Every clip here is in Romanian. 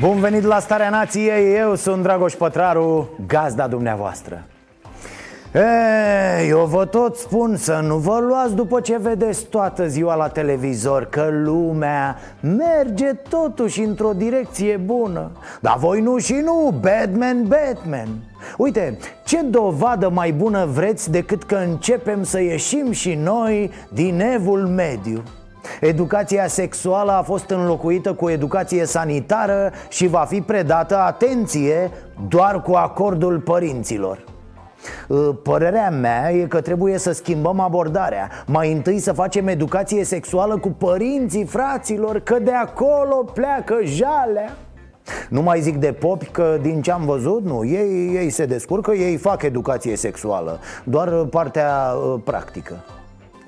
Bun venit la Starea Nației, eu sunt Dragoș Pătraru, gazda dumneavoastră. Ei, eu vă tot spun să nu vă luați după ce vedeți toată ziua la televizor Că lumea merge totuși într-o direcție bună. Dar voi nu și nu, Batman, Batman. Uite, ce dovadă mai bună vreți decât că începem să ieșim și noi din evul mediu Educația sexuală a fost înlocuită cu educație sanitară și va fi predată, atenție, doar cu acordul părinților. Uh, Părerea mea e că trebuie să schimbăm abordarea. Mai întâi să facem educație sexuală cu părinții fraților Că de acolo pleacă jalea. Nu mai zic de popi că din ce am văzut, nu, ei, ei se descurcă, ei fac educație sexuală. Doar partea uh, practică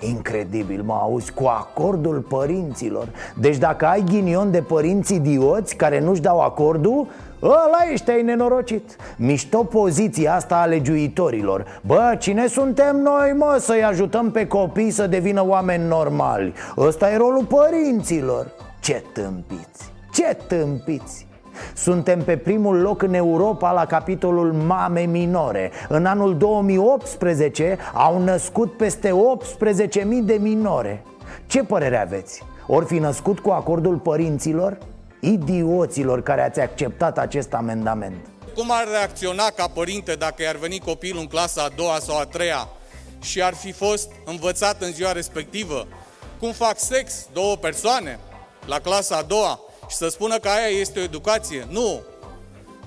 Incredibil, mă auzi, cu acordul părinților. Deci dacă ai ghinion de părinți idioți care nu-și dau acordul Ăla ești, te-ai nenorocit. Mișto poziția asta a legiuitorilor. Bă, cine suntem noi, mă, să-i ajutăm pe copii să devină oameni normali? Ăsta e rolul părinților. Ce tâmpiți, ce tâmpiți suntem pe primul loc în Europa la capitolul mame minore. În anul 2018 au născut peste 18.000 de minore. Ce părere aveți? Ori fi născut cu acordul părinților? Idioților care ați acceptat acest amendament. Cum ar reacționa ca părinte dacă i-ar veni copilul în clasa a doua sau a treia și ar fi fost învățat în ziua respectivă? Cum fac sex două persoane la clasa a doua și să spună că aia este o educație? Nu!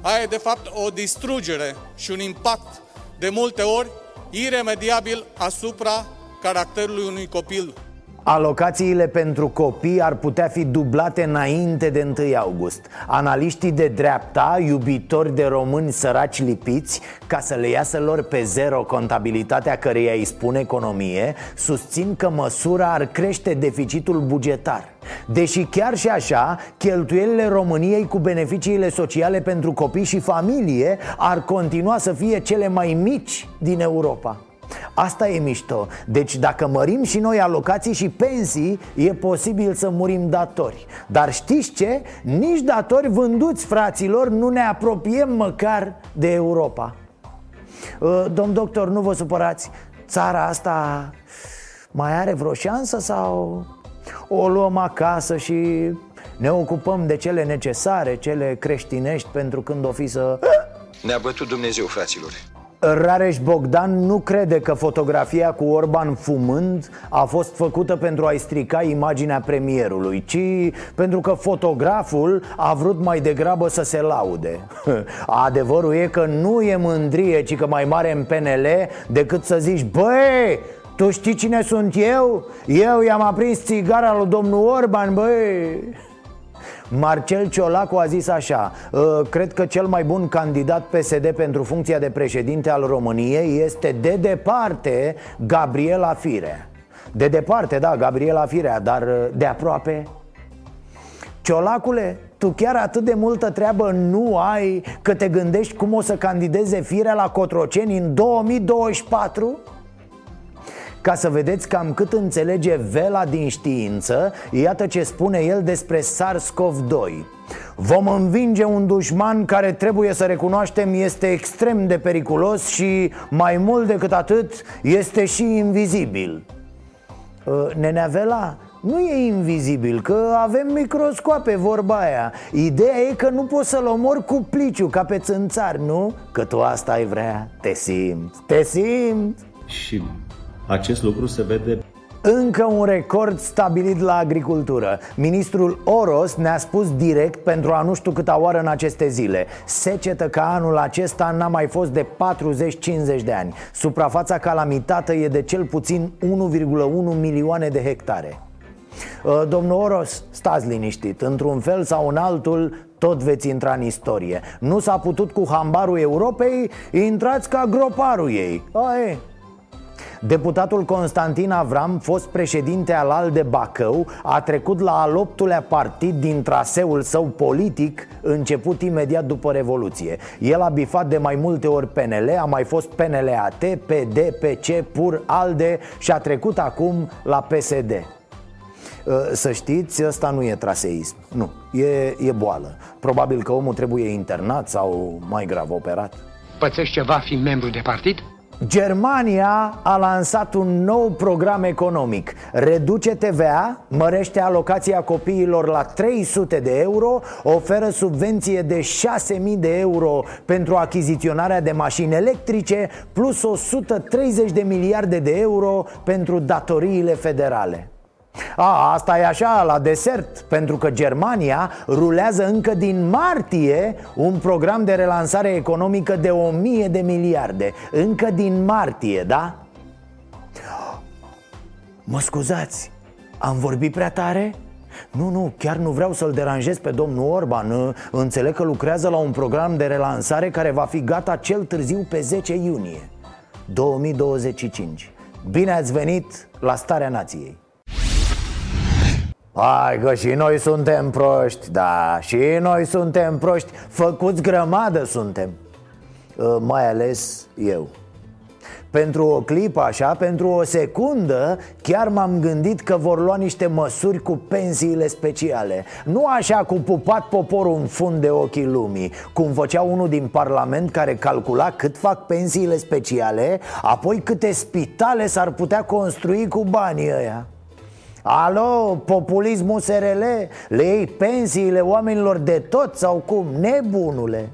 Aia e de fapt o distrugere și un impact de multe ori iremediabil asupra caracterului unui copil. Alocațiile pentru copii ar putea fi dublate înainte de 1 august. Analiștii de dreapta, iubitori de români săraci lipiți Ca să le iasă lor pe zero contabilitatea căreia îi spun economie Susțin că măsura ar crește deficitul bugetar. Deși chiar și așa, cheltuielile României cu beneficiile sociale pentru copii și familie Ar continua să fie cele mai mici din Europa Asta e mișto Deci dacă mărim și noi alocații și pensii E posibil să murim datori Dar știți ce? Nici datori vânduți fraților Nu ne apropiem măcar de Europa Uh, Domn doctor, nu vă supărați Țara asta mai are vreo șansă sau o luăm acasă și ne ocupăm de cele necesare, cele creștinești pentru când o fi să... Ne-a bătut Dumnezeu, fraților. Rareș Bogdan nu crede că fotografia cu Orban fumând a fost făcută pentru a-i strica imaginea premierului Ci pentru că fotograful a vrut mai degrabă să se laude Adevărul e că nu e mândrie, ci că mai mare în PNL decât să zici Băi, tu știi cine sunt eu? Eu i-am aprins țigara lui domnul Orban, băi Marcel Ciolacu a zis așa "Ă, Cred că cel mai bun candidat PSD pentru funcția de președinte al României Este de departe Gabriela Firea De departe, da, Gabriela Firea Dar ă, de aproape Ciolacule, tu chiar atât de multă treabă nu ai Că te gândești cum o să candideze Firea la Cotroceni în 2024? Ca să vedeți cam cât înțelege vela din știință Iată ce spune el despre SARS-CoV-2 Vom învinge un dușman care trebuie să recunoaștem este extrem de periculos și mai mult decât atât este și invizibil. Uh, Nenea Vela, nu e invizibil, că avem microscoape, vorba aia. Ideea e că nu poți să-l omori cu pliciu, ca pe țânțar, nu? Că tu asta ai vrea, te simți, te simți. Și acest lucru se vede Încă un record stabilit la agricultură. Ministrul Oros ne-a spus direct pentru a nu știu câta oară în aceste zile. Secetă ca anul acesta n-a mai fost de 40-50 de ani. Suprafața calamitată e de cel puțin 1,1 milioane de hectare. Uh, domnul Oros, stați liniștit. Într-un fel sau în altul tot veți intra în istorie. Nu s-a putut cu hambarul Europei, intrați ca groparul ei. Aie. Deputatul Constantin Avram, fost președinte al ALDE Bacău, a trecut la al optulea partid din traseul său politic, început imediat după Revoluție. El a bifat de mai multe ori PNL, a mai fost PNL-AT, PD, PC, PUR, ALDE și a trecut acum la PSD. Uh, să știți, ăsta nu e traseism Nu, e, e boală Probabil că omul trebuie internat sau mai grav operat Pățești ceva fi membru de partid? Germania a lansat un nou program economic. Reduce TVA, mărește alocația copiilor la 300 de euro Oferă subvenție de 6.000 de euro pentru achiziționarea de mașini electrice Plus 130 de miliarde de euro pentru datoriile federale a, asta e așa, la desert Pentru că Germania rulează încă din martie Un program de relansare economică de 1000 de miliarde Încă din martie, da? Mă scuzați, am vorbit prea tare? Nu, nu, chiar nu vreau să-l deranjez pe domnul Orban Înțeleg că lucrează la un program de relansare care va fi gata cel târziu pe 10 iunie 2025 Bine ați venit la Starea Nației Hai că și noi suntem proști, da, și noi suntem proști. Făcuți grămadă suntem. Uh, Mai ales eu. Pentru o clipă așa, pentru o secundă Chiar m-am gândit că vor lua niște măsuri cu pensiile speciale. Nu așa cu pupat poporul în fund de ochii lumii Cum făcea unul din parlament care calcula cât fac pensiile speciale Apoi câte spitale s-ar putea construi cu banii ăia Alo, populismul SRL Le iei pensiile oamenilor de tot sau cum? Nebunule!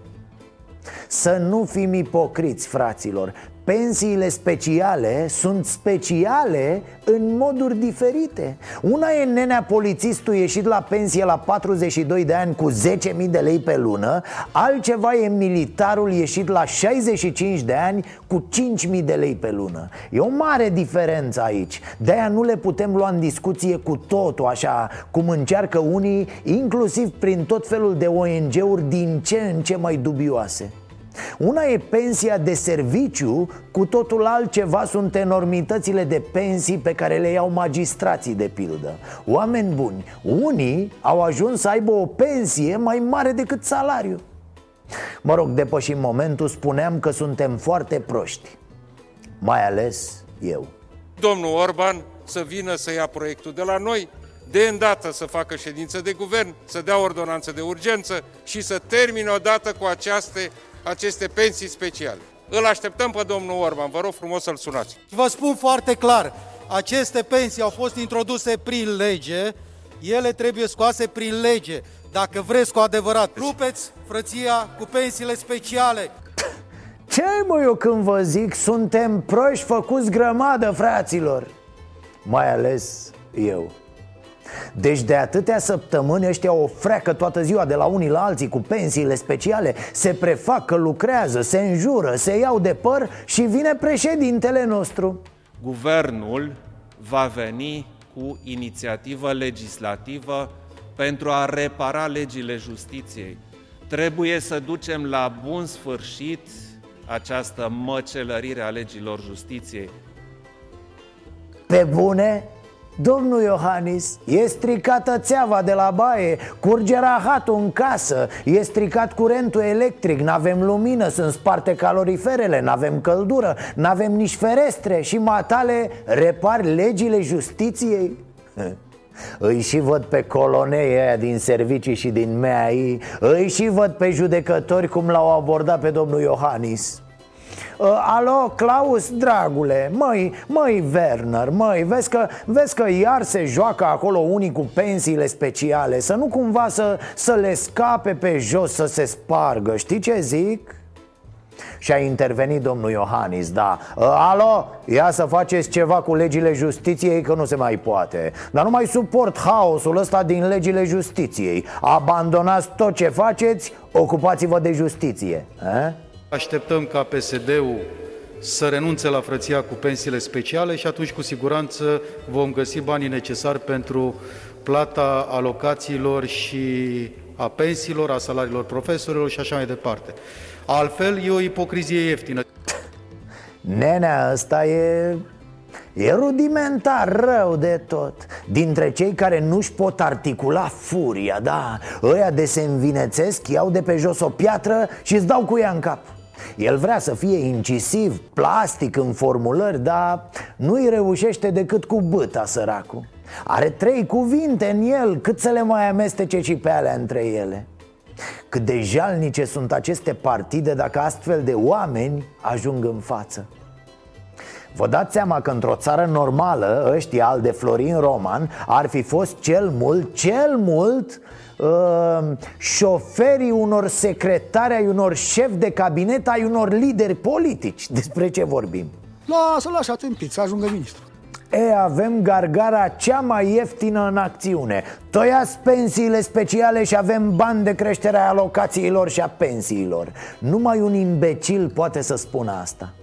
Să nu fim ipocriți, fraților pensiile speciale sunt speciale în moduri diferite. Una e nenea polițistul ieșit la pensie la 42 de ani cu 10.000 de lei pe lună Altceva e militarul ieșit la 65 de ani cu 5.000 de lei pe lună. E o mare diferență aici. De-aia nu le putem lua în discuție cu totul așa Cum încearcă unii, inclusiv prin tot felul de ONG-uri din ce în ce mai dubioase una e pensia de serviciu, cu totul altceva sunt enormitățile de pensii pe care le iau magistrații de pildă. Oameni buni, unii au ajuns să aibă o pensie mai mare decât salariu. Mă rog, depășim momentul, spuneam că suntem foarte proști. Mai ales eu. Domnul Orban să vină să ia proiectul de la noi de îndată să facă ședință de guvern, să dea ordonanță de urgență și să termine odată cu aceste aceste pensii speciale. Îl așteptăm pe domnul Orban, vă rog frumos să-l sunați. Vă spun foarte clar, aceste pensii au fost introduse prin lege, ele trebuie scoase prin lege. Dacă vreți cu adevărat, rupeți frăția cu pensiile speciale. Ce mă eu când vă zic, suntem proști făcuți grămadă, fraților Mai ales eu deci de atâtea săptămâni ăștia o freacă toată ziua de la unii la alții cu pensiile speciale Se prefac că lucrează, se înjură, se iau de păr și vine președintele nostru Guvernul va veni cu inițiativă legislativă pentru a repara legile justiției. Trebuie să ducem la bun sfârșit această măcelărire a legilor justiției. Pe bune? Domnul Iohannis, e stricată țeava de la baie Curge rahatul în casă E stricat curentul electric N-avem lumină, sunt sparte caloriferele N-avem căldură, n-avem nici ferestre Și matale repar legile justiției? Îi și văd pe colonei aia din servicii și din MEAI Îi și văd pe judecători cum l-au abordat pe domnul Iohannis Uh, alo, Claus, dragule, măi, măi, Werner, măi, vezi că, vezi că iar se joacă acolo unii cu pensiile speciale Să nu cumva să, să le scape pe jos, să se spargă, știi ce zic? Și a intervenit domnul Iohannis, da uh, Alo, ia să faceți ceva cu legile justiției că nu se mai poate Dar nu mai suport haosul ăsta din legile justiției Abandonați tot ce faceți, ocupați-vă de justiție eh? Așteptăm ca PSD-ul să renunțe la frăția cu pensiile speciale și atunci cu siguranță vom găsi banii necesari pentru plata alocațiilor și a pensiilor, a salariilor profesorilor și așa mai departe. Altfel, e o ipocrizie ieftină. Nenea ăsta e E rudimentar rău de tot Dintre cei care nu-și pot articula furia, da Ăia de se învinețesc, iau de pe jos o piatră și îți dau cu ea în cap el vrea să fie incisiv, plastic în formulări, dar nu-i reușește decât cu băta săracul. Are trei cuvinte în el, cât să le mai amestece și pe alea între ele. Cât de jalnice sunt aceste partide dacă astfel de oameni ajung în față. Vă dați seama că într-o țară normală Ăștia al de Florin Roman Ar fi fost cel mult, cel mult uh, Șoferii unor secretari Ai unor șefi de cabinet Ai unor lideri politici. Despre ce vorbim? Lasă-l așa tâmpit, să ajungă ministru. E, avem gargara cea mai ieftină în acțiune. Tăiați pensiile speciale și avem bani de creștere a alocațiilor și a pensiilor. Numai un imbecil poate să spună asta.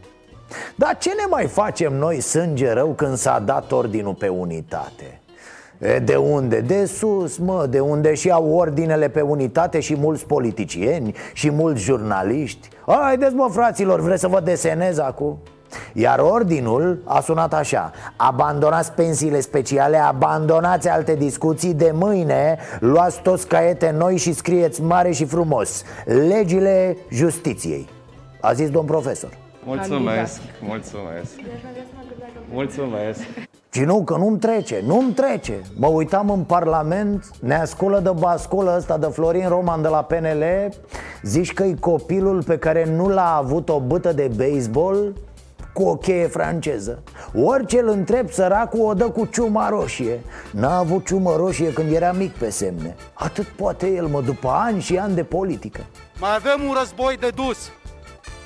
Dar ce ne mai facem noi sânge rău când s-a dat ordinul pe unitate? E, de unde? De sus, mă, de unde și au ordinele pe unitate și mulți politicieni și mulți jurnaliști Haideți mă fraților, vreți să vă desenez acum? Iar ordinul a sunat așa Abandonați pensiile speciale, abandonați alte discuții De mâine luați toți caiete noi și scrieți mare și frumos Legile justiției A zis domn profesor Mulțumesc, mulțumesc. Mulțumesc. Și nu, că nu-mi trece, nu-mi trece. Mă uitam în Parlament, neasculă de basculă ăsta de Florin Roman de la PNL Zici că e copilul pe care nu l-a avut o bâtă de baseball cu o cheie franceză. Orice îl întreb, săracul o dă cu ciuma roșie. N-a avut ciumă roșie când era mic pe semne. Atât poate el, mă, după ani și ani de politică. Mai avem un război de dus.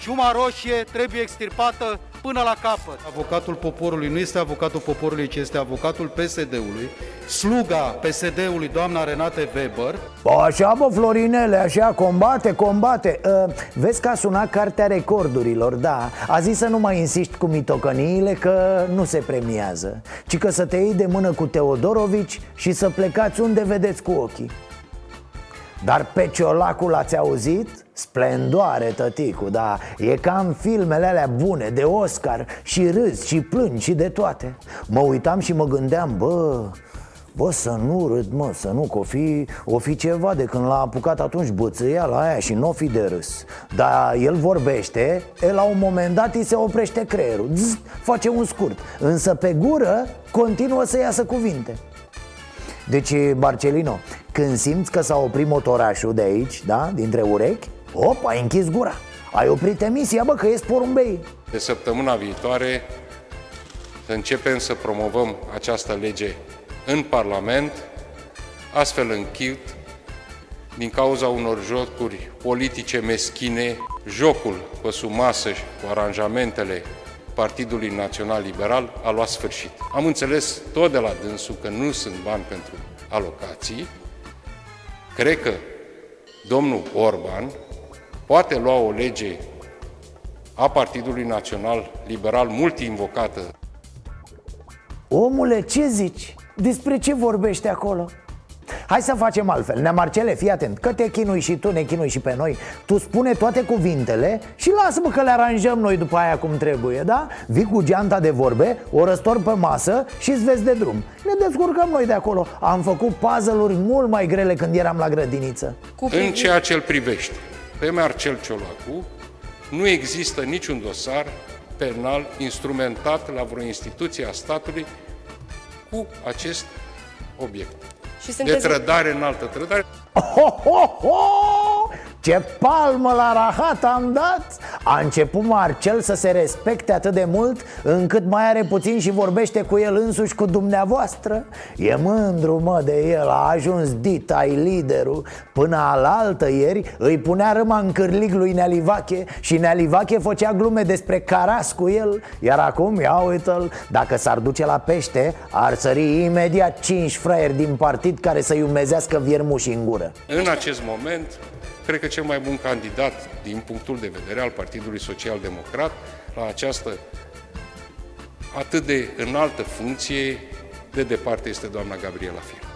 Ciuma roșie trebuie extirpată până la capăt. Avocatul poporului nu este avocatul poporului, ci este avocatul PSD-ului, sluga PSD-ului, doamna Renate Weber. Așa, bă, Florinele, așa, combate, combate uh, Vezi că a sunat cartea recordurilor, da A zis să nu mai insiști cu mitocăniile, că nu se premiază Ci că să te iei de mână cu Teodorovici și să plecați unde vedeți cu ochii dar pe ciolacul ați auzit? Splendoare, tăticu, da. E ca în filmele alea bune, de Oscar Și râzi, și plângi, și de toate. Mă uitam și mă gândeam, bă... Bă, să nu râd, mă, să nu, că o fi, o fi ceva de când l-a apucat atunci bățâia la aia și nu o fi de râs. Dar el vorbește, e, la un moment dat îi se oprește creierul. Zzz, Face un scurt, însă pe gură continuă să iasă cuvinte. Deci, Marcelino, când simți că s-a oprit motorașul de aici, da, dintre urechi Op, ai închis gura Ai oprit emisia, bă, că ești porumbei De săptămâna viitoare începem să promovăm această lege în Parlament, astfel încât, din cauza unor jocuri politice meschine, jocul pe sub masă și cu aranjamentele Partidului Național Liberal a luat sfârșit. Am înțeles tot de la dânsul că nu sunt bani pentru alocații. Cred că domnul Orban poate lua o lege a Partidului Național Liberal mult invocată. Omule, ce zici? Despre ce vorbește acolo? Hai să facem altfel Neamarcele, fii atent Că te chinui și tu, ne chinui și pe noi Tu spune toate cuvintele Și lasă-mă că le aranjăm noi după aia cum trebuie, da? Vii cu geanta de vorbe O răstor pe masă și îți vezi de drum Ne descurcăm noi de acolo Am făcut puzzle-uri mult mai grele când eram la grădiniță Cu În ceea ce îl privește Pe Marcel Ciolacu Nu există niciun dosar penal instrumentat la vreo instituție a statului cu acest obiect. Și sunteți... De trădare în altă trădare. Ho, ho, ho! Ce palmă la rahat am dat! A început Marcel să se respecte atât de mult Încât mai are puțin și vorbește cu el însuși cu dumneavoastră. E mândru mă de el, a ajuns dit, ai liderul. Până alaltă ieri îi punea râma în cârlig lui Nealivache Și Nealivache făcea glume despre caras cu el. Iar acum, ia uite-l, dacă s-ar duce la pește Ar sări imediat cinci fraieri din partid care să-i umezească viermușii în gură. În acest moment cred că cel mai bun candidat din punctul de vedere al Partidului Social Democrat la această atât de înaltă funcție, de departe este doamna Gabriela Fier.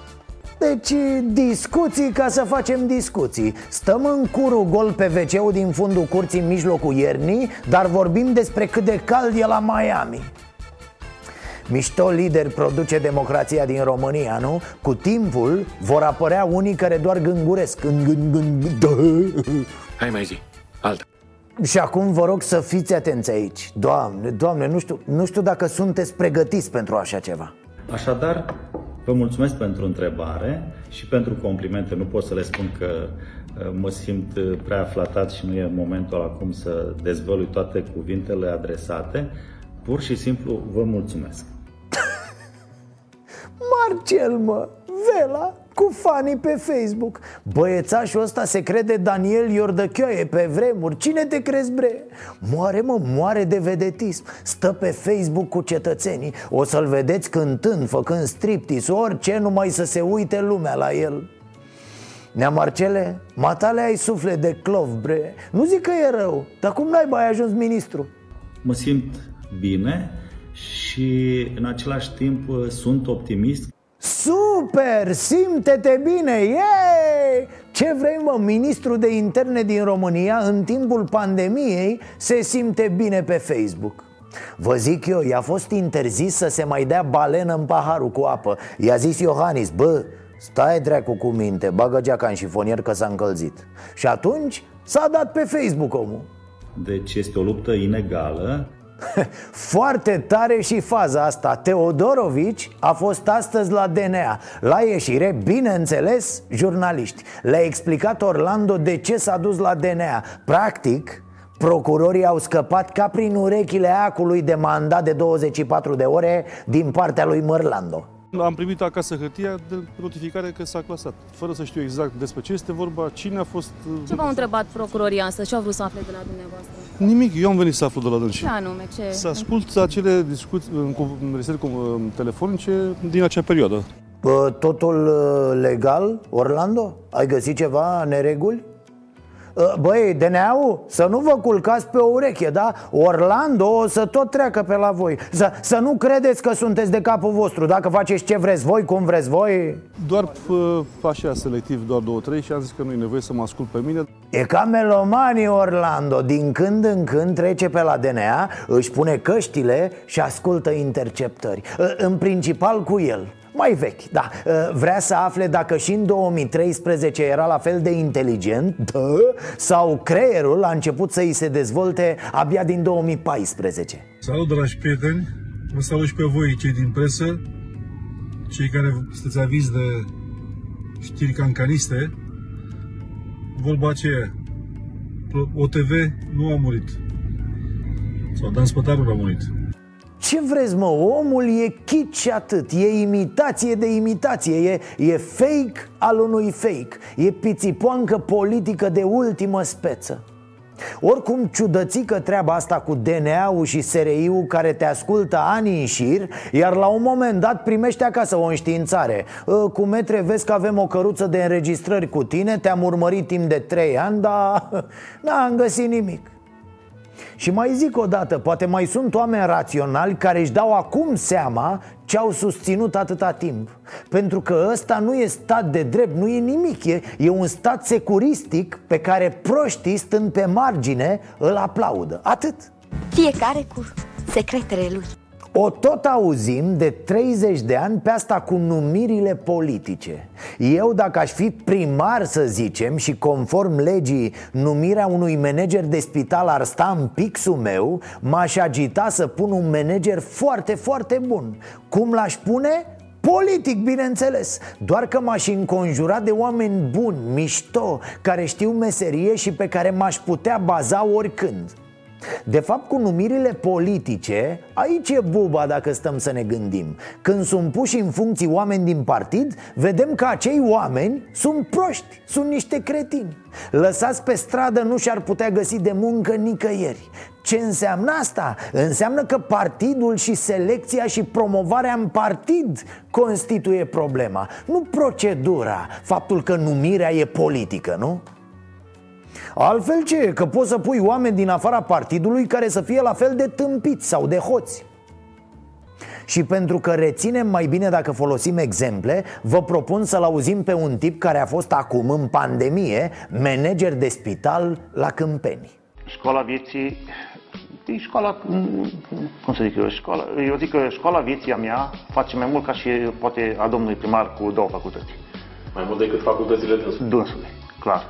Deci discuții ca să facem discuții Stăm în curul gol pe wc din fundul curții în mijlocul iernii Dar vorbim despre cât de cald e la Miami Mișto lider produce democrația din România, nu? Cu timpul vor apărea unii care doar gânguresc Hai mai zi, alta și acum vă rog să fiți atenți aici Doamne, doamne, nu știu, nu știu dacă sunteți pregătiți pentru așa ceva Așadar, vă mulțumesc pentru întrebare și pentru complimente. Nu pot să le spun că uh, mă simt uh, prea flatat și nu e momentul acum să dezvălui toate cuvintele adresate. Pur și simplu vă mulțumesc. Marcel, mă, Vela, cu fanii pe Facebook. Băiețașul ăsta se crede Daniel Iordăchioaie pe vremuri. Cine te crezi, bre? Moare, mă, moare de vedetism. Stă pe Facebook cu cetățenii. O să-l vedeți cântând, făcând striptease Orice, numai să se uite lumea la el. Nea Marcele, matale ai suflet de clov, bre. Nu zic că e rău, dar cum n-ai mai ajuns ministru? Mă simt bine și în același timp sunt optimist Super! Simte-te bine! Yay! Ce vrei, mă? Ministrul de interne din România, în timpul pandemiei, se simte bine pe Facebook Vă zic eu, i-a fost interzis să se mai dea balenă în paharul cu apă I-a zis Iohannis, bă, stai dracu cu minte, bagă geaca în șifonier că s-a încălzit Și atunci s-a dat pe Facebook omul Deci este o luptă inegală Foarte tare și faza asta. Teodorovici a fost astăzi la DNA La ieșire, bineînțeles, jurnaliști. Le-a explicat Orlando de ce s-a dus la DNA Practic, Procurorii au scăpat ca prin urechile acului de mandat de 24 de ore din partea lui Mărlando am primit acasă hârtia de notificare că s-a clasat, fără să știu exact despre ce este vorba, cine a fost... Ce v-au întrebat procurorii astăzi? Ce au vrut să afle de la dumneavoastră? Nimic, eu am venit să aflu de la dânsi. Ce anume? Ce... Să ascult acele discuții, înregistrări telefonice din acea perioadă. Totul uh, legal, Orlando? Ai găsit ceva nereguli? Uh, băi, DNA-ul, să nu vă culcați pe o ureche, da? Orlando o să tot treacă pe la voi. Să, să nu credeți că sunteți de capul vostru. Dacă faceți ce vreți voi, cum vreți voi. Doar așa selectiv, doar două, trei Și am zis că nu e nevoie să mă ascult pe mine. E ca melomanii Orlando. Din când în când trece pe la DNA Își pune căștile și ascultă interceptări. Uh, În principal cu el mai vechi, da. Vrea să afle dacă și în 2013 era la fel de inteligent da, Sau creierul a început să îi se dezvolte abia din 2014 Salut, dragi prieteni. Vă salut și pe voi, cei din presă Cei care sunteți aviz de știri cancaniste Vorba aceea OTV nu a murit. Sau Dan Spătarul a murit ce vreți mă, omul e chit și atât. E imitație de imitație. E, e fake al unui fake. E pițipoancă politică de ultimă speță. Oricum ciudățică treaba asta cu DNA-ul și SRI-ul care te ascultă ani în șir Iar la un moment dat primește acasă o înștiințare. Ă, Cu metre vezi că avem o căruță de înregistrări cu tine Te-am urmărit timp de trei ani, dar n-am găsit nimic și mai zic o dată, poate mai sunt oameni raționali care își dau acum seama ce au susținut atâta timp. Pentru că ăsta nu e stat de drept, nu e nimic E, e un stat securistic pe care proștii stând pe margine îl aplaudă. Atât. Fiecare cu secretele lui o tot auzim de 30 de ani pe asta cu numirile politice. Eu dacă aș fi primar să zicem și conform legii numirea unui manager de spital ar sta în pixul meu M-aș agita să pun un manager foarte, foarte bun. Cum l-aș pune? Politic, bineînțeles. Doar că m-aș înconjura de oameni buni, mișto Care știu meserie și pe care m-aș putea baza oricând de fapt, cu numirile politice, aici e buba dacă stăm să ne gândim Când sunt puși în funcții oameni din partid, vedem că acei oameni sunt proști, sunt niște cretini Lăsați pe stradă nu și-ar putea găsi de muncă nicăieri ce înseamnă asta? Înseamnă că partidul și selecția și promovarea în partid constituie problema Nu procedura, faptul că numirea e politică, nu? Altfel ce? Că poți să pui oameni din afara partidului care să fie la fel de tâmpiți sau de hoți Și pentru că reținem mai bine dacă folosim exemple Vă propun să-l auzim pe un tip care a fost acum în pandemie Manager de spital la Câmpeni Școala vieții e școala, cum să zic eu, școala, eu zic că școala vieții a mea face mai mult ca și poate a domnului primar cu două facultăți. Mai mult decât facultățile dânsului. Dânsului, clar.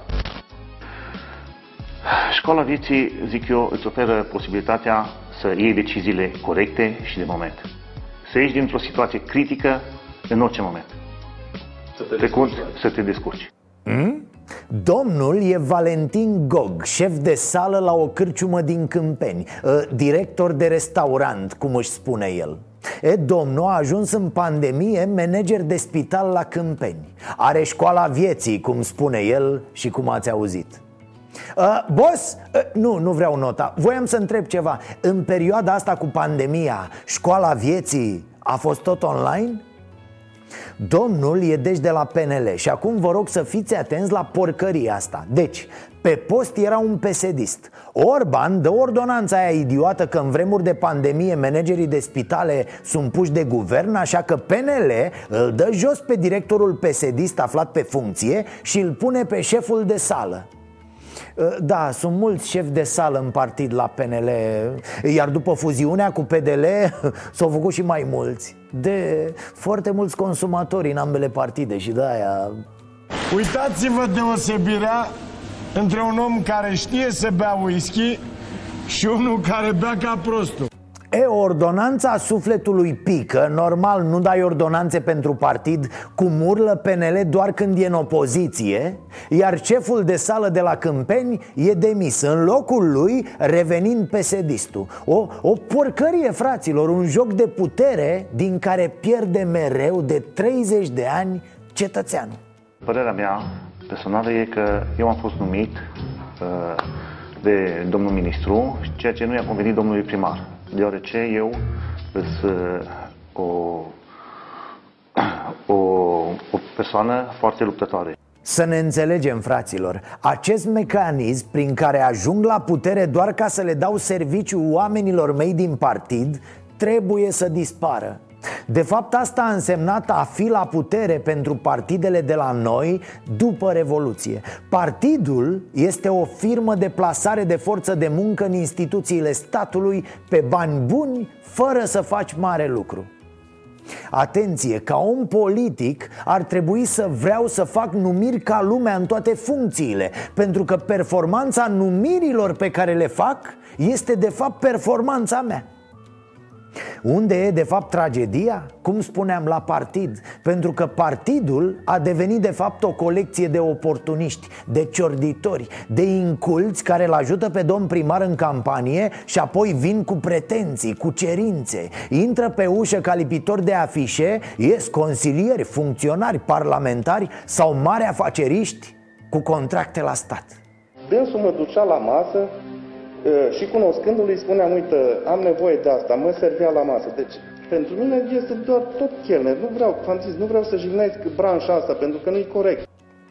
Școala vieții, zic eu, îți oferă posibilitatea să iei deciziile corecte și de moment. Să ieși dintr-o situație critică în orice moment. Să te descurci. Să te descurci. Hmm? Domnul e Valentin Gog, șef de sală la o cârciumă din Câmpeni ă, Director de restaurant, cum își spune el E, domnul a ajuns în pandemie manager de spital la Câmpeni Are școala vieții, cum spune el și cum ați auzit Uh, boss, uh, nu, nu vreau nota. Voiam să întreb ceva. În perioada asta cu pandemia Școala vieții a fost tot online? Domnul e deci de la PNL și acum vă rog să fiți atenți la porcăria asta. Deci, pe post era un pesedist Orban dă ordonanța aia idiotă că în vremuri de pandemie managerii de spitale sunt puși de guvern Așa că PNL îl dă jos pe directorul pesedist aflat pe funcție și îl pune pe șeful de sală. Uh, da, sunt mulți șefi de sală în partid la PNL Iar după fuziunea cu PDL s-au făcut și mai mulți. De foarte mulți consumatori în ambele partide și de-aia Uitați-vă deosebirea între un om care știe să bea whisky și unul care bea ca prostul E, ordonanța sufletului pică. Normal nu dai ordonanțe pentru partid Cum urlă PNL doar când e în opoziție Iar șeful de sală de la Câmpeni e demis. În locul lui revenind pesedistul o, o porcărie, fraților Un joc de putere din care pierde mereu de 30 de ani cetățeanul. Părerea mea personală e că eu am fost numit uh, de domnul ministru Ceea ce nu i-a convenit domnului primar deoarece eu sunt o, o, o persoană foarte luptătoare. Să ne înțelegem, fraților Acest mecanism prin care ajung la putere doar ca să le dau serviciu oamenilor mei din partid Trebuie să dispară de fapt, asta a însemnat a fi la putere pentru partidele de la noi după Revoluție. Partidul este o firmă de plasare de forță de muncă în instituțiile statului pe bani buni, fără să faci mare lucru. Atenție, ca om politic ar trebui să vreau să fac numiri ca lumea în toate funcțiile Pentru că performanța numirilor pe care le fac este de fapt performanța mea unde e de fapt tragedia? Cum spuneam, la partid. Pentru că partidul a devenit de fapt o colecție de oportuniști De ciorditori, de inculți care îl ajută pe domn primar în campanie Și apoi vin cu pretenții, cu cerințe. Intră pe ușă ca lipitori de afișe Ies consilieri, funcționari, parlamentari Sau mari afaceriști cu contracte la stat. Dânsul mă ducea la masă și cunoscându-l îi spuneam, uite, am nevoie de asta, mă servea la masă. Deci, pentru mine este doar tot chelner. Nu vreau, v zis, nu vreau să jignesc branșa asta, pentru că nu-i corect.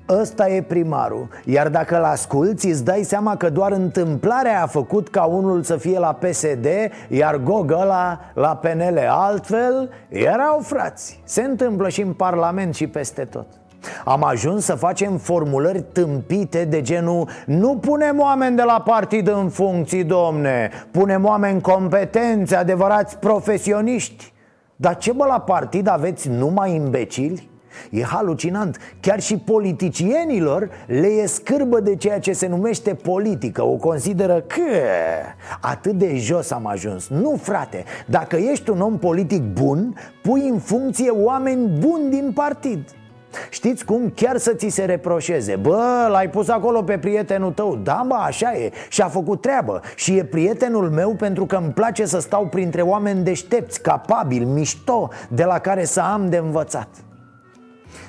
Ăsta e primarul Iar dacă l asculti, îți dai seama că doar întâmplarea a făcut ca unul să fie la PSD Iar Gogă la, la PNL Altfel, erau frați Se întâmplă și în Parlament și peste tot am ajuns să facem formulări tâmpite de genul Nu punem oameni de la partid în funcții, domne. Punem oameni competenți, adevărați profesioniști. Dar ce bă la partid aveți numai imbecili? E halucinant, chiar și politicienilor le e scârbă de ceea ce se numește politică. O consideră că atât de jos am ajuns. Nu frate, dacă ești un om politic bun, pui în funcție oameni buni din partid Știți cum? Chiar să ți se reproșeze. Bă, l-ai pus acolo pe prietenul tău. Da, bă, așa e. Și a făcut treabă. Și e prietenul meu pentru că îmi place să stau printre oameni deștepți, capabili, mișto De la care să am de învățat.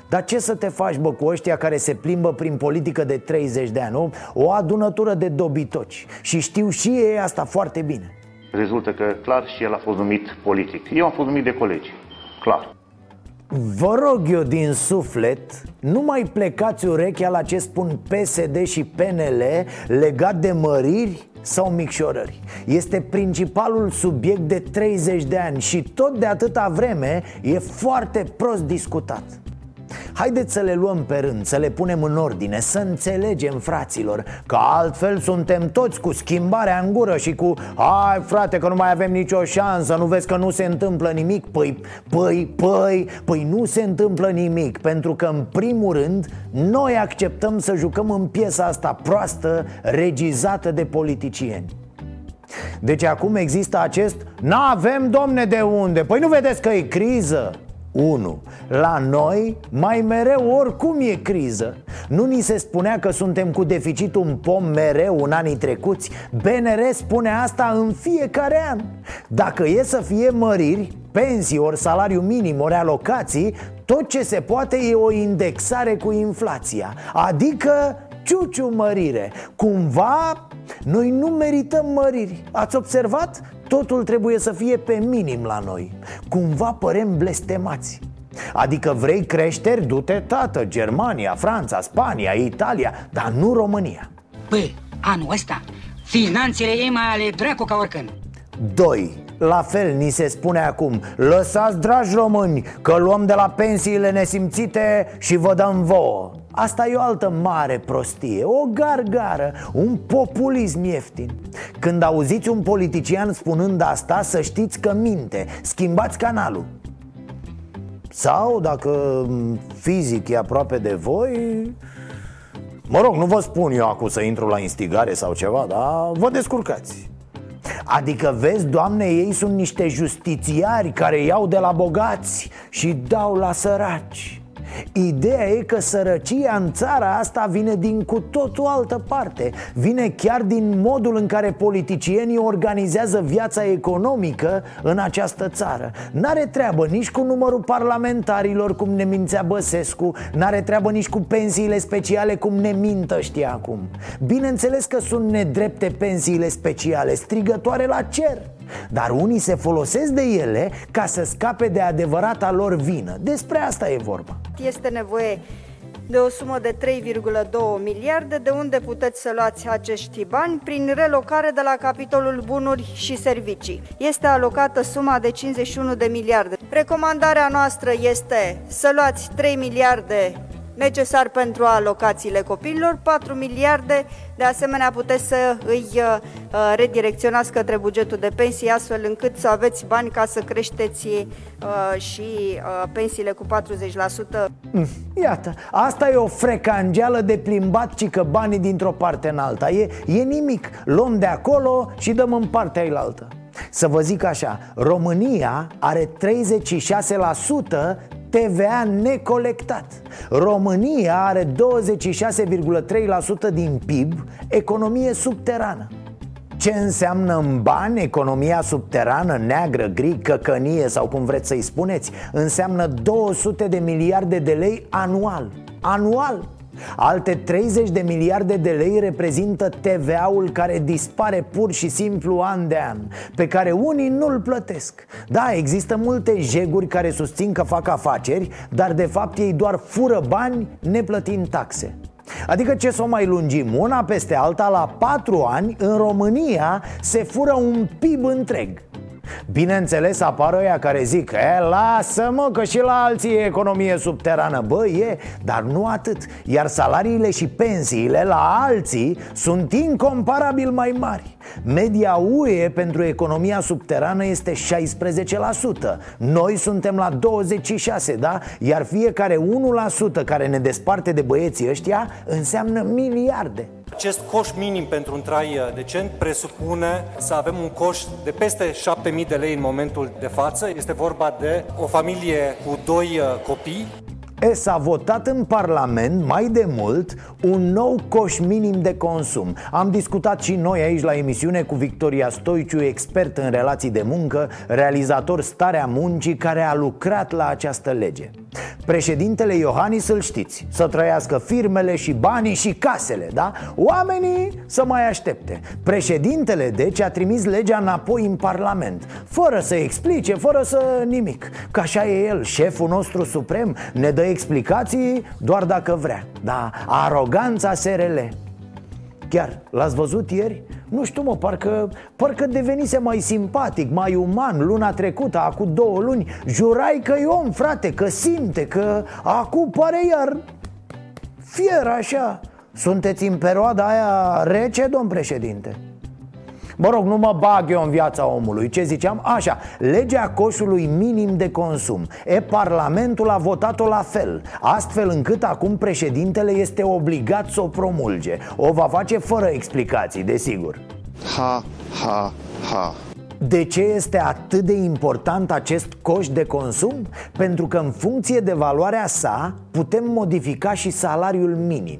Dar ce să te faci, bă, cu ăștia care se plimbă prin politică de 30 de ani? O, o adunătură de dobitoci. Și știu și ei asta foarte bine. Rezultă că clar și el a fost numit politic. Eu am fost numit de colegi, clar Vă rog eu din suflet, nu mai plecați urechea la ce spun PSD și PNL legat de măriri sau micșorări. Este principalul subiect de 30 de ani și tot de atâta vreme e foarte prost discutat Haideți să le luăm pe rând, să le punem în ordine, să înțelegem fraților Că altfel suntem toți cu schimbarea în gură și cu Hai frate că nu mai avem nicio șansă, nu vezi că nu se întâmplă nimic. Păi, păi, păi, păi nu se întâmplă nimic Pentru că în primul rând noi acceptăm să jucăm în piesa asta proastă, regizată de politicieni. Deci acum există acest N-avem, domne, de unde. Păi nu vedeți că e criză 1. La noi mai mereu oricum e criză. Nu ni se spunea că suntem cu deficit un pom mereu în anii trecuți? BNR spune asta în fiecare an. Dacă e să fie măriri, pensii ori salariu minim ori alocații Tot ce se poate e o indexare cu inflația. Adică ciuciu mărire. Cumva noi nu merităm măriri. Ați observat? Totul trebuie să fie pe minim la noi Cumva părem blestemați Adică vrei creșteri? Du-te, tată, Germania, Franța, Spania, Italia Dar nu România Păi, anul ăsta, finanțele ei mai ale dracu ca oricând 2. La fel ni se spune acum Lăsați, dragi români, că luăm de la pensiile nesimțite și vă dăm vouă Asta e o altă mare prostie, o gargară, un populism ieftin. Când auziți un politician spunând asta, să știți că minte Schimbați canalul. Sau, dacă fizic e aproape de voi Mă rog, nu vă spun eu acum să intru la instigare sau ceva, dar vă descurcați. Adică vezi, doamne, ei sunt niște justițiari care iau de la bogați și dau la săraci Ideea e că sărăcia în țara asta vine din cu totul altă parte. Vine chiar din modul în care politicienii organizează viața economică în această țară. N-are treabă nici cu numărul parlamentarilor, cum ne mințea Băsescu N-are treabă nici cu pensiile speciale, cum ne mintă știa acum. Bineînțeles că sunt nedrepte pensiile speciale, strigătoare la cer dar unii se folosesc de ele ca să scape de adevărata lor vină. Despre asta e vorba Este nevoie de o sumă de 3,2 miliarde, de unde puteți să luați acești bani prin relocare de la capitolul bunuri și servicii. Este alocată suma de 51 de miliarde. Recomandarea noastră este să luați 3 miliarde necesar pentru alocațiile copiilor, 4 miliarde, de asemenea puteți să îi uh, uh, redirecționați către bugetul de pensii astfel încât să aveți bani ca să creșteți uh, și pensiile cu 40%. Mm, iată, asta e o frecangeală de plimbat, ci că banii dintr-o parte în alta. E, e nimic, luăm de acolo și dăm în partea ailaltă. Să vă zic așa, România are 36% TVA necolectat. România are 26,3% din PIB economie subterană. Ce înseamnă în bani economia subterană, neagră, gri, căcănie sau cum vreți să-i spuneți? Înseamnă 200 de miliarde de lei anual. Anual Alte 30 de miliarde de lei reprezintă TVA-ul care dispare pur și simplu an de an Pe care unii nu-l plătesc. Da, există multe jeguri care susțin că fac afaceri Dar de fapt ei doar fură bani neplătind taxe. Adică ce să o mai lungim? Una peste alta La patru ani în România se fură un PIB întreg Bineînțeles apar ăia care zic E, lasă-mă că și la alții e economie subterană. Bă, e, dar nu atât. Iar salariile și pensiile la alții sunt incomparabil mai mari. Media UE pentru economia subterană este 16% Noi suntem la 26%, da? Iar fiecare 1% care ne desparte de băieții ăștia înseamnă miliarde acest coș minim pentru un trai uh, decent presupune să avem un coș de peste 7.000 de lei în momentul de față. Este vorba de o familie cu doi uh, copii E, s-a votat în Parlament mai de mult un nou coș minim de consum. Am discutat și noi aici la emisiune cu Victoria Stoiciu, expert în relații de muncă, realizator Starea Muncii, care a lucrat la această lege. Președintele Iohannis îl știți Să trăiască firmele și banii și casele, da? Oamenii să mai aștepte. Președintele, deci, a trimis legea înapoi în Parlament Fără să explice, fără să nimic. Că așa e el, șeful nostru suprem Ne dă explicații doar dacă vrea Da, aroganța SRL Chiar, l-ați văzut ieri? Nu știu mă, parcă, parcă devenise mai simpatic, mai uman Luna trecută, acum două luni Jurai că e om, frate, că simte Că acum pare iar fier așa Sunteți în perioada aia rece, domn președinte? Mă rog, nu mă bag eu în viața omului. Ce ziceam? Așa, legea coșului minim de consum. E, Parlamentul a votat-o la fel Astfel încât acum președintele este obligat să o promulge. O va face fără explicații, desigur. Ha, ha, ha. De ce este atât de important acest coș de consum? Pentru că în funcție de valoarea sa putem modifica și salariul minim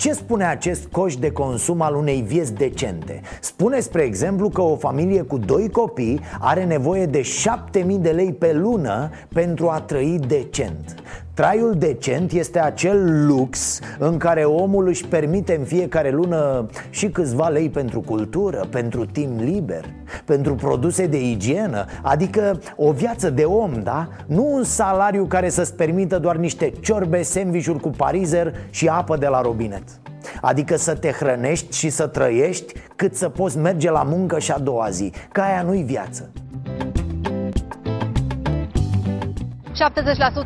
ce spune acest coș de consum al unei vieți decente? Spune, spre exemplu, că o familie cu doi copii are nevoie de 7000 de lei pe lună pentru a trăi decent Traiul decent este acel lux în care omul își permite în fiecare lună și câțiva lei pentru cultură, pentru timp liber, pentru produse de igienă, adică o viață de om, da? Nu un salariu care să-ți permită doar niște ciorbe, sandvișuri cu parizer și apă de la robinet. Adică să te hrănești și să trăiești cât să poți merge la muncă și a doua zi, că aia nu-i viață.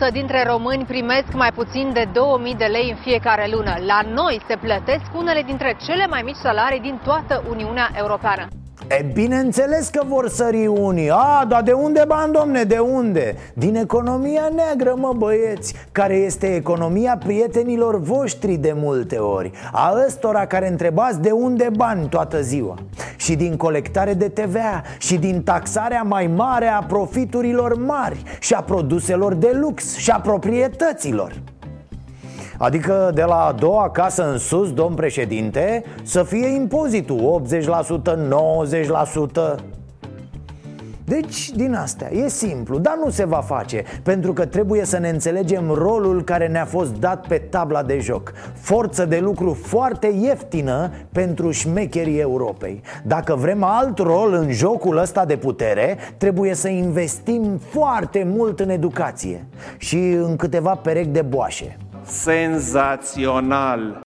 70% dintre români primesc mai puțin de 2000 de lei în fiecare lună. La noi se plătesc unele dintre cele mai mici salarii din toată Uniunea Europeană. E bineînțeles că vor sări unii. A, dar de unde bani, domne, de unde? Din economia neagră, mă băieți Care este economia prietenilor voștri de multe ori. A ăstora care întrebați de unde bani toată ziua. Și din colectare de TVA Și din taxarea mai mare a profiturilor mari Și a produselor de lux Și a proprietăților Adică de la a doua casă în sus, domn președinte, să fie impozitul 80%, 90% deci, din astea, e simplu, dar nu se va face Pentru că trebuie să ne înțelegem rolul care ne-a fost dat pe tabla de joc. Forță de lucru foarte ieftină pentru șmecherii Europei. Dacă vrem alt rol în jocul ăsta de putere Trebuie să investim foarte mult în educație Și în câteva perechi de boașe senzațional.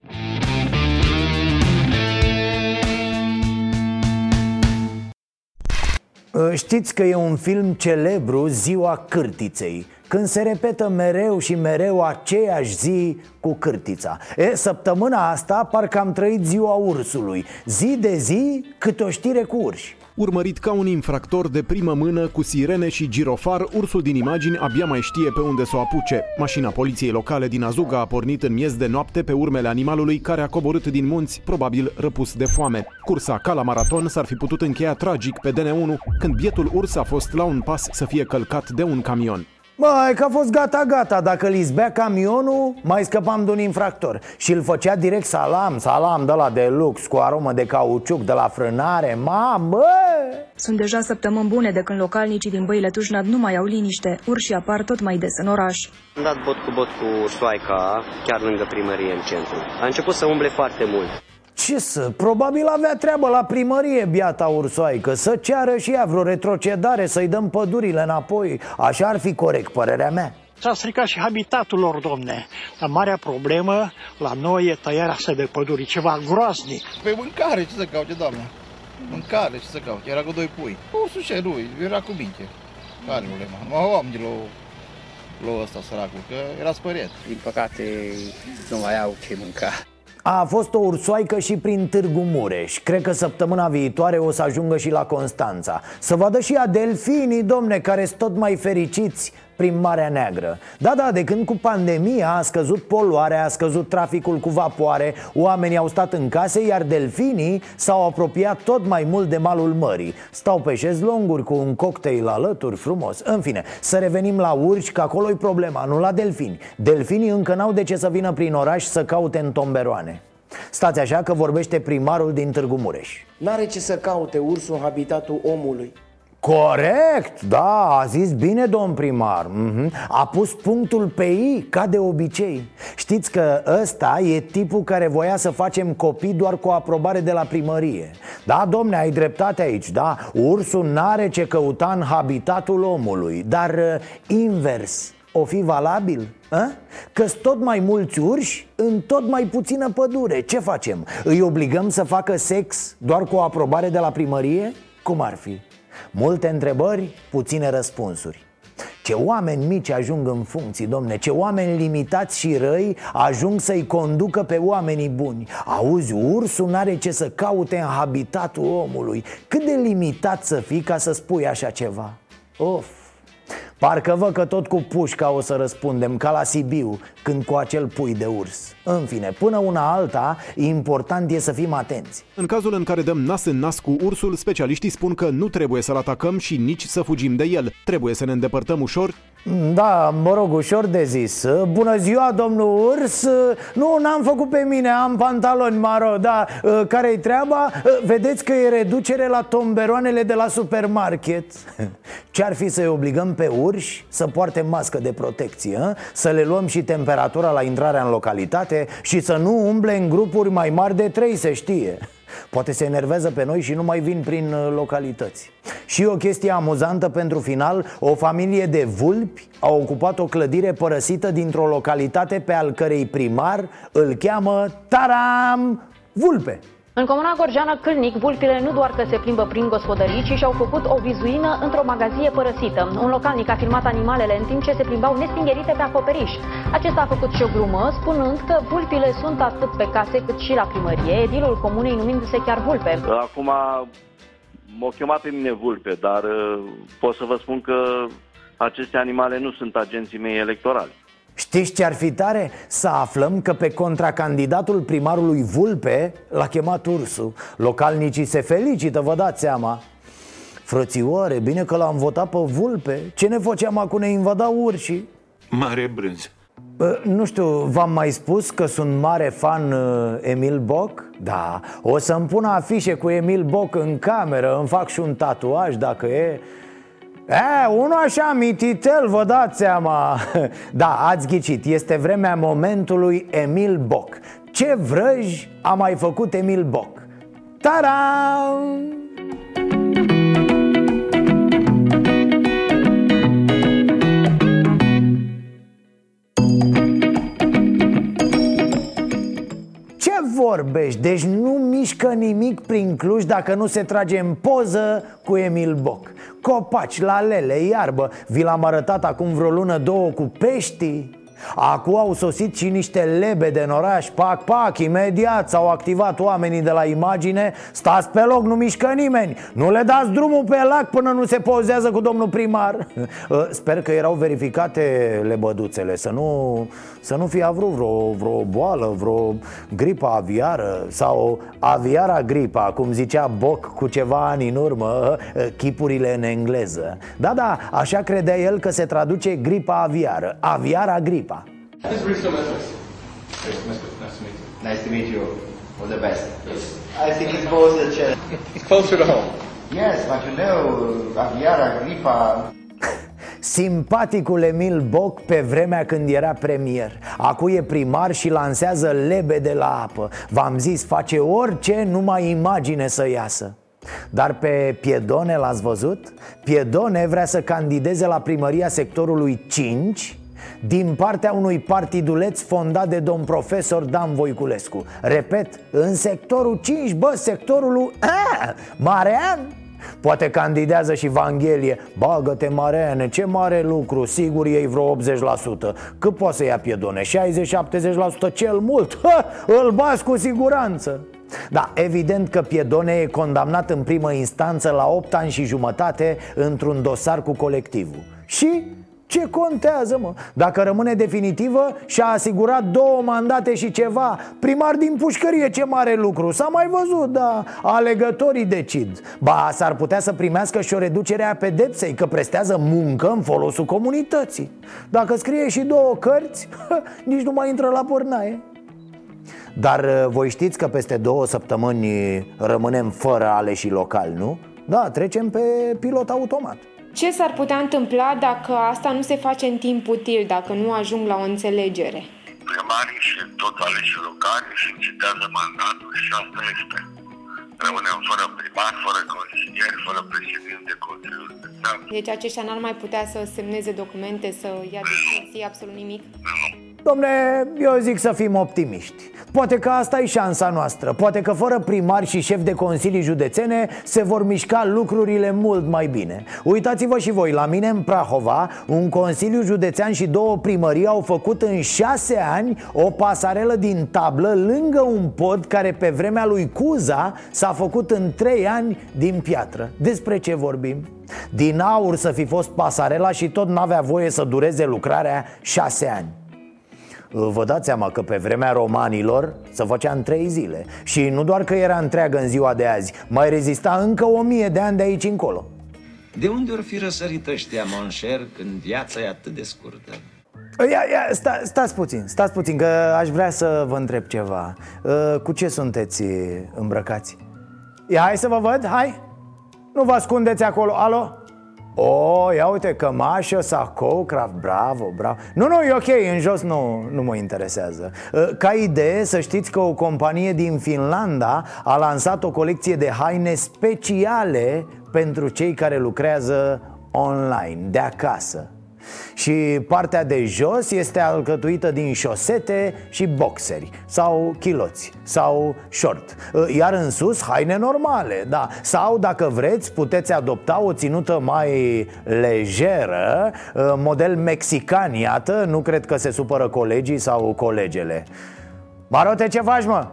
Ă, știți că e un film celebru, Ziua Cârtiței când se repetă mereu și mereu aceeași zi cu cârtița. E, săptămâna asta parcă am trăit ziua ursului. Zi de zi câte o știre cu urși Urmărit ca un infractor de primă mână cu sirene și girofar, ursul din imagini abia mai știe pe unde să o apuce. Mașina poliției locale din Azuga a pornit în miez de noapte pe urmele animalului care a coborât din munți, probabil răpus de foame. Cursa ca la maraton s-ar fi putut încheia tragic pe DN1 când bietul urs a fost la un pas să fie călcat de un camion. Băi, că a fost gata-gata Dacă îl izbea camionul, mai scăpam de un infractor. Și îl făcea direct salam, salam de la de lux Cu aromă de cauciuc, de la frânare. Mamă! Sunt deja săptămâni bune de când localnicii din Băile Tușnad nu mai au liniște. Urșii apar tot mai des în oraș. Am dat bot cu bot cu soaica, chiar lângă primărie în centru. A început să umble foarte mult ce să, probabil avea treabă la primărie biata ursoaică Să ceară și ea vreo retrocedare, să-i dăm pădurile înapoi. Așa ar fi corect, părerea mea. S-a stricat și habitatul lor, domne. Dar marea problemă la noi e tăierea asta de păduri, ceva groaznic. Pe mâncare, ce să caute, doamne? Mâncare, ce să caute? Era cu doi pui. O sușe lui, era cu minche Care problema? Mă am de la la ăsta săracul, că era spăriet. Din păcate nu mai au ce mânca a fost o ursoaică și prin Târgu Mureș. Cred că săptămâna viitoare o să ajungă și la Constanța. Să vadă și a delfinii, domne, care sunt tot mai fericiți prin Marea Neagră. Da, da, de când cu pandemia a scăzut poluarea, a scăzut traficul cu vapoare Oamenii au stat în case, iar delfinii s-au apropiat tot mai mult de malul mării. Stau pe șezlonguri cu un cocktail alături frumos. În fine, să revenim la urși, că acolo e problema, nu la delfini. Delfinii încă n-au de ce să vină prin oraș să caute în tomberoane. Stați așa că vorbește primarul din Târgu Mureș. N-are ce să caute ursul în habitatul omului Corect, da, a zis bine domn primar mhm. A pus punctul pe I, ca de obicei Știți că ăsta e tipul care voia să facem copii doar cu aprobare de la primărie Da, domne, ai dreptate aici, da Ursul n-are ce căuta în habitatul omului Dar uh, invers O fi valabil? că tot mai mulți urși în tot mai puțină pădure Ce facem? Îi obligăm să facă sex doar cu o aprobare de la primărie? Cum ar fi? Multe întrebări, puține răspunsuri. Ce oameni mici ajung în funcții, domne Ce oameni limitați și răi ajung să-i conducă pe oamenii buni. Auzi, ursul n-are ce să caute în habitatul omului. Cât de limitat să fii ca să spui așa ceva? Of, Parcă văd că tot cu pușca o să răspundem Ca la Sibiu, când cu acel pui de urs. În fine, până una alta, important e să fim atenți. În cazul în care dăm nas în nas cu ursul Specialiștii spun că nu trebuie să-l atacăm și nici să fugim de el. Trebuie să ne îndepărtăm ușor? Da, mă rog, ușor de zis. Bună ziua, domnul Urs. Nu, n-am făcut pe mine, am pantaloni maro Da, care-i treaba? Vedeți că e reducere la tomberoanele de la supermarket. Ce-ar fi să-i obligăm pe urși să poarte mască de protecție Să le luăm și temperatura la intrarea în localitate Și să nu umble în grupuri mai mari de trei, se știe. Poate se enervează pe noi și nu mai vin prin uh, localități. Și o chestie amuzantă pentru final O familie de vulpi a ocupat o clădire părăsită dintr-o localitate pe al cărei primar îl cheamă Taram Vulpe în comuna Gorjeană Câlnic, vulpile nu doar că se plimbă prin gospodării, ci și-au făcut o vizuină într-o magazie părăsită. Un localnic a filmat animalele în timp ce se plimbau nestingherite pe acoperiș. Acesta a făcut și o glumă, spunând că vulpile sunt atât pe case cât și la primărie, edilul comunei numindu-se chiar vulpe. Acum m-au chemat pe mine vulpe, dar uh, pot să vă spun că aceste animale nu sunt agenții mei electorali. Știți ce ar fi tare? Să aflăm că pe contracandidatul primarului Vulpe l-a chemat Ursu Localnicii se felicită, vă dați seama. Frățioare, bine că l-am votat pe Vulpe? Ce ne făceam acum? Ne invada urșii? Mare brânz. Nu știu, v-am mai spus că sunt mare fan uh, Emil Boc? Da, o să-mi pun afișe cu Emil Boc în cameră Îmi fac și un tatuaj dacă e E, unul așa mititel, vă dați seama Da, ați ghicit, este vremea momentului Emil Boc Ce vrăj a mai făcut Emil Boc? Taram! Vorbești? Deci nu mișcă nimic prin Cluj dacă nu se trage în poză cu Emil Boc. Copaci, lalele, iarbă. Vi l-am arătat acum vreo lună, două cu peștii Acum au sosit și niște lebede în oraș Pac, pac, imediat s-au activat oamenii de la imagine. Stați pe loc, nu mișcă nimeni. Nu le dați drumul pe lac până nu se pozează cu domnul primar. Sper că erau verificate lebăduțele Să nu, să nu fie avut vreo, vreo boală, vreo gripă aviară Sau aviara gripa, cum zicea Boc cu ceva ani în urmă Chipurile în engleză. Da, da, așa credea el că se traduce gripa aviară. Aviara gripa Lipa. This is Risto Mesmes. Nice to meet you. Nice to meet you. All the best. Yes. I think it's both the chance. It's closer to home. Yes, but you know, Aviara, Gripa, Simpaticul Emil Boc pe vremea când era premier Acu e primar și lansează lebe de la apă V-am zis, face orice, numai imagine să iasă dar pe Piedone l-ați văzut? Piedone vrea să candideze la primăria sectorului 5 din partea unui partiduleț fondat de domn profesor Dan Voiculescu. Repet, în sectorul 5, bă, sectorul a, Marean. Poate candidează și Vanghelie. Bagă-te, Mareane, ce mare lucru. Sigur ei vreo 80% Cât poate să ia piedone? 60-70% cel mult. Ha, Îl bați cu siguranță. Da, evident că Piedone e condamnat în primă instanță la 8 ani și jumătate într-un dosar cu colectivul. Și ce contează, mă? Dacă rămâne definitivă și-a asigurat două mandate și ceva Primar din pușcărie, ce mare lucru. S-a mai văzut, da, alegătorii decid. Ba, s-ar putea să primească și o reducere a pedepsei Că prestează muncă în folosul comunității. Dacă scrie și două cărți, nici nu mai intră la pornaie. Dar uh, voi știți că peste două săptămâni rămânem fără aleși locali, nu? Da, trecem pe pilot automat ce s-ar putea întâmpla dacă asta nu se face în timp util, dacă nu ajung la o înțelegere? Primarii și tot aleșii locali și încitează mandatul și asta este. Rămânem fără primar, fără consilier, fără președinte de consiliu județean. Deci aceștia n-ar mai putea să semneze documente, să ia decizii, absolut nimic? Domne, eu zic să fim optimiști. Poate că asta e șansa noastră. Poate că fără primari și șef de consilii județene Se vor mișca lucrurile mult mai bine. Uitați-vă și voi, la mine în Prahova. Un consiliu județean și două primării Au făcut în șase ani O pasarelă din tablă Lângă un pod care pe vremea lui Cuza S-a făcut în trei ani din piatră. Despre ce vorbim? Din aur să fi fost pasarela și tot n-avea voie să dureze lucrarea șase ani Vă dați seama că pe vremea romanilor se făcea în trei zile Și nu doar că era întreagă în ziua de azi Mai rezista încă o mie de ani de aici încolo De unde ori fi răsărit ăștia, monșer, când viața e atât de scurtă? Ia, ia, sta, stați puțin, stați puțin, că aș vrea să vă întreb ceva Cu ce sunteți îmbrăcați? Ia, hai să vă văd, hai Nu vă ascundeți acolo, alo? O, ia uite, cămașă, sacou, craft, bravo, bravo. Nu, nu, e ok, în jos nu, nu mă interesează. Ă, Ca idee, să știți că o companie din Finlanda A lansat o colecție de haine speciale Pentru cei care lucrează online, de acasă și partea de jos este alcătuită din șosete și boxeri Sau chiloți Sau short. Iar în sus haine normale, da. Sau dacă vreți puteți adopta o ținută mai lejeră Model mexican, iată Nu cred că se supără colegii sau colegele. Marote, ce faci, mă?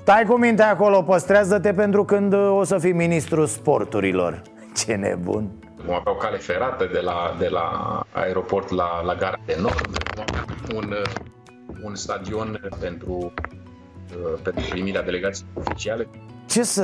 Stai cu minte acolo, păstrează-te pentru când o să fii ministrul sporturilor. Ce nebun vom avea o cale ferată de la, de la aeroport la, la gara de nord, un, un stadion pentru, pentru primirea delegației oficiale. Ce să...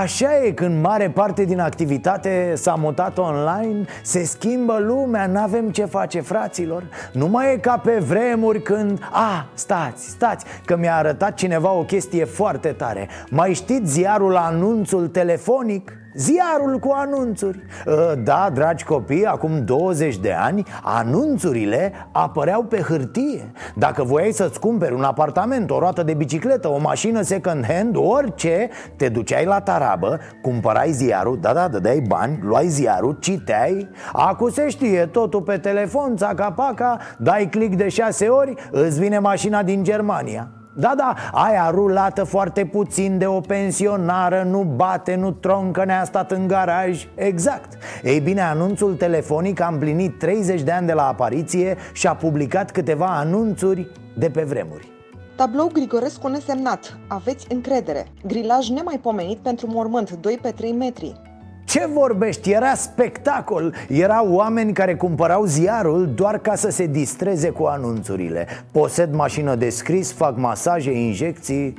Așa e, când mare parte din activitate s-a mutat online Se schimbă lumea, n-avem ce face, fraților Nu mai e ca pe vremuri când... A, stați, stați, că mi-a arătat cineva o chestie foarte tare Mai știți ziarul anunțul telefonic? Ziarul cu anunțuri. Ă, Da, dragi copii, acum 20 de ani Anunțurile apăreau pe hârtie. Dacă voiai să-ți cumperi un apartament, o roată de bicicletă, o mașină second hand, orice Te duceai la tarabă, cumpărai ziarul, da, da, dădeai bani, luai ziarul, citeai Acum se știe totul pe telefon, țaca-paca, dai click de șase ori, îți vine mașina din Germania da, da, aia rulată foarte puțin de o pensionară Nu bate, nu troncă, ne-a stat în garaj. Exact. Ei bine, anunțul telefonic a împlinit 30 de ani de la apariție Și a publicat câteva anunțuri de pe vremuri. Tablou Grigorescu nesemnat. Aveți încredere. Grilaj nemaipomenit pentru mormânt 2 pe 3 metri ce vorbești? Era spectacol. Erau oameni care cumpărau ziarul doar ca să se distreze cu anunțurile. Posed mașină de scris, fac masaje, injecții.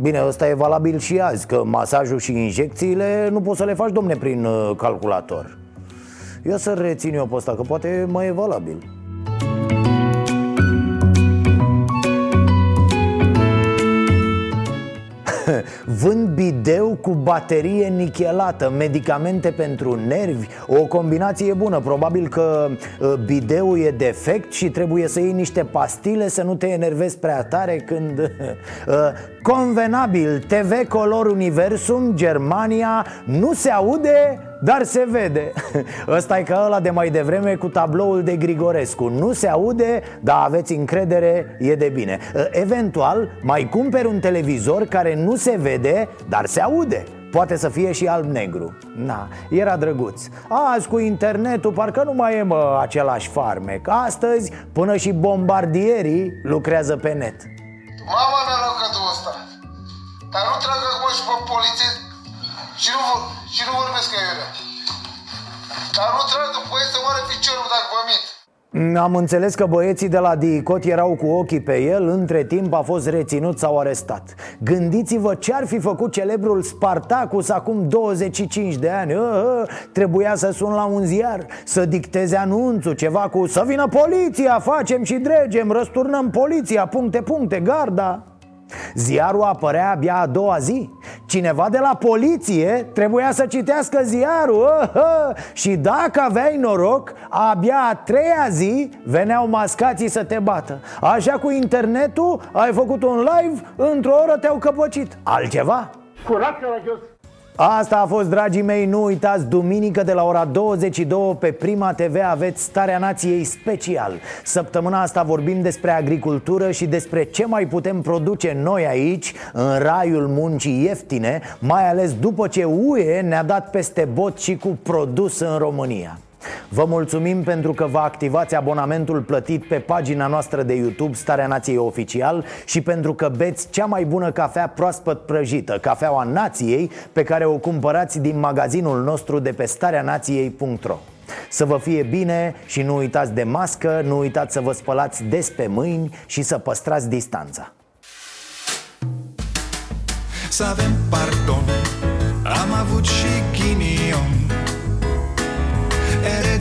Bine, ăsta e valabil și azi Că masajul și injecțiile nu poți să le faci, domne, prin uh, calculator. Ia să rețin eu pe ăsta, că poate mai e valabil Vând bideu cu baterie nichelată Medicamente pentru nervi. O combinație bună. Probabil că uh, bideul e defect Și trebuie să iei niște pastile Să nu te enervezi prea tare când uh, Convenabil TV Color Universum Germania Nu se aude dar se vede. Ăsta e ca ăla de mai devreme cu tabloul de Grigorescu. Nu se aude, dar aveți încredere, e de bine. Eventual, mai cumperi un televizor care nu se vede, dar se aude. Poate să fie și alb-negru. Na, era drăguț. Azi cu internetul parcă nu mai e mă același farmec. Astăzi până și bombardierii lucrează pe net. Mama mea lăcătul ăsta. Dar nu trag acum și pe poliție și nu, și nu vorbesc că eu Dar nu trag în băieți să moară ficiorul dacă vă mint. Am înțeles că băieții de la Dicot erau cu ochii pe el Între timp a fost reținut sau arestat. Gândiți-vă ce ar fi făcut celebrul Spartacus acum 25 de ani. Uh, Trebuia să sun la un ziar Să dicteze anunțul Ceva cu să vină poliția, facem și dregem Răsturnăm poliția, puncte, puncte, garda. Ziarul apărea abia a doua zi Cineva de la poliție trebuia să citească ziarul uh, Și dacă aveai noroc, abia a treia zi veneau mascații să te bată Așa cu internetul, ai făcut un live, într-o oră te-au căpăcit Altceva? Curat caragios! Asta a fost, dragii mei, nu uitați, duminică de la ora 22 pe Prima TV aveți Starea Nației special. Săptămâna asta vorbim despre agricultură și despre ce mai putem produce noi aici, în raiul muncii ieftine Mai ales după ce UE ne-a dat peste bot și cu produs în România Vă mulțumim pentru că vă activați abonamentul plătit pe pagina noastră de YouTube Starea Nației Oficial și pentru că beți cea mai bună cafea proaspăt prăjită, cafeaua Nației, pe care o cumpărați din magazinul nostru de pe stareanației.ro să vă fie bine și nu uitați de mască, nu uitați să vă spălați des pe mâini și să păstrați distanța. Să avem pardon, am avut și ghinion